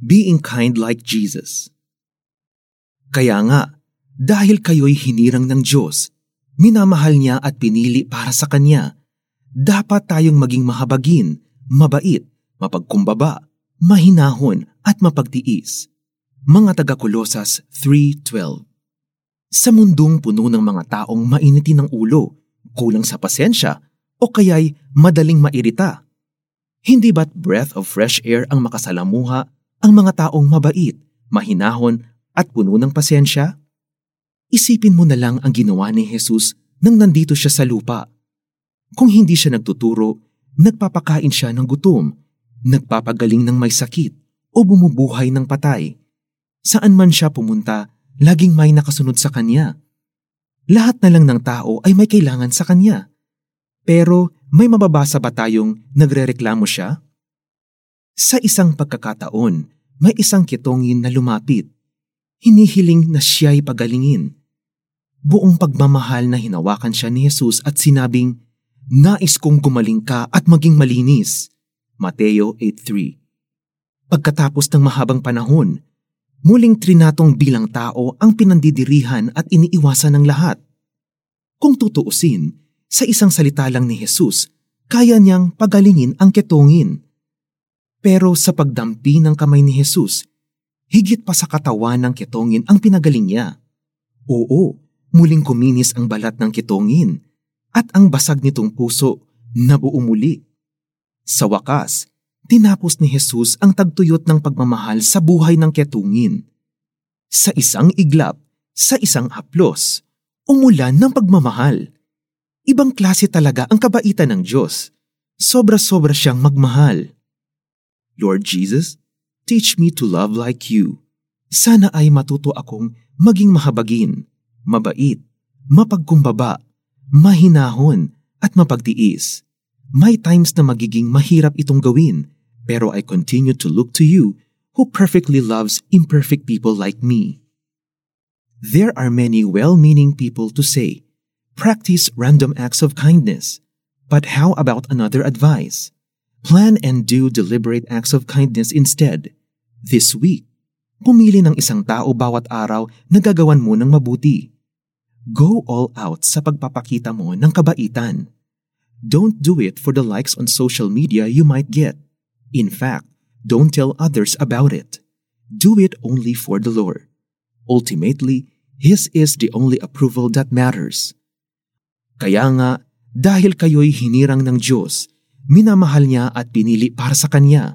being kind like Jesus. Kaya nga, dahil kayo'y hinirang ng Diyos, minamahal niya at pinili para sa Kanya, dapat tayong maging mahabagin, mabait, mapagkumbaba, mahinahon at mapagtiis. Mga taga-Kolosas 3.12 Sa mundong puno ng mga taong mainitin ng ulo, kulang sa pasensya, o kaya'y madaling mairita, hindi ba't breath of fresh air ang makasalamuha ang mga taong mabait, mahinahon at puno ng pasensya? Isipin mo na lang ang ginawa ni Jesus nang nandito siya sa lupa. Kung hindi siya nagtuturo, nagpapakain siya ng gutom, nagpapagaling ng may sakit, o bumubuhay ng patay. Saan man siya pumunta, laging may nakasunod sa kanya. Lahat na lang ng tao ay may kailangan sa kanya. Pero may mababasa ba tayong nagrereklamo siya? Sa isang pagkakataon, may isang kitongin na lumapit. Hinihiling na siya'y pagalingin. Buong pagmamahal na hinawakan siya ni Jesus at sinabing, Nais kong gumaling ka at maging malinis. Mateo 8.3 Pagkatapos ng mahabang panahon, muling trinatong bilang tao ang pinandidirihan at iniiwasan ng lahat. Kung tutuusin, sa isang salita lang ni Jesus, kaya niyang pagalingin ang ketongin. Pero sa pagdampi ng kamay ni Jesus, higit pa sa katawan ng ketongin ang pinagaling niya. Oo, muling kuminis ang balat ng ketongin at ang basag nitong puso nabuo muli. Sa wakas, tinapos ni Jesus ang tagtuyot ng pagmamahal sa buhay ng ketungin. Sa isang iglap, sa isang haplos, umulan ng pagmamahal. Ibang klase talaga ang kabaitan ng Diyos. Sobra-sobra siyang magmahal. Lord Jesus, teach me to love like you. Sana ay matuto akong maging mahabagin, mabait, mapagkumbaba, mahinahon, at mapagtiis. May times na magiging mahirap itong gawin, pero I continue to look to you who perfectly loves imperfect people like me. There are many well-meaning people to say, Practice random acts of kindness. But how about another advice? Plan and do deliberate acts of kindness instead. This week, pumili ng isang tao bawat araw na gagawan mo ng mabuti. Go all out sa pagpapakita mo ng kabaitan. Don't do it for the likes on social media you might get. In fact, don't tell others about it. Do it only for the Lord. Ultimately, His is the only approval that matters. Kaya nga, dahil kayo'y hinirang ng Diyos, minamahal niya at pinili para sa Kanya,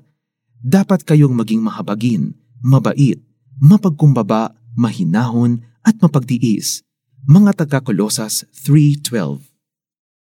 dapat kayong maging mahabagin, mabait, mapagkumbaba, mahinahon at mapagtiis. Mga taga Kolosas 3.12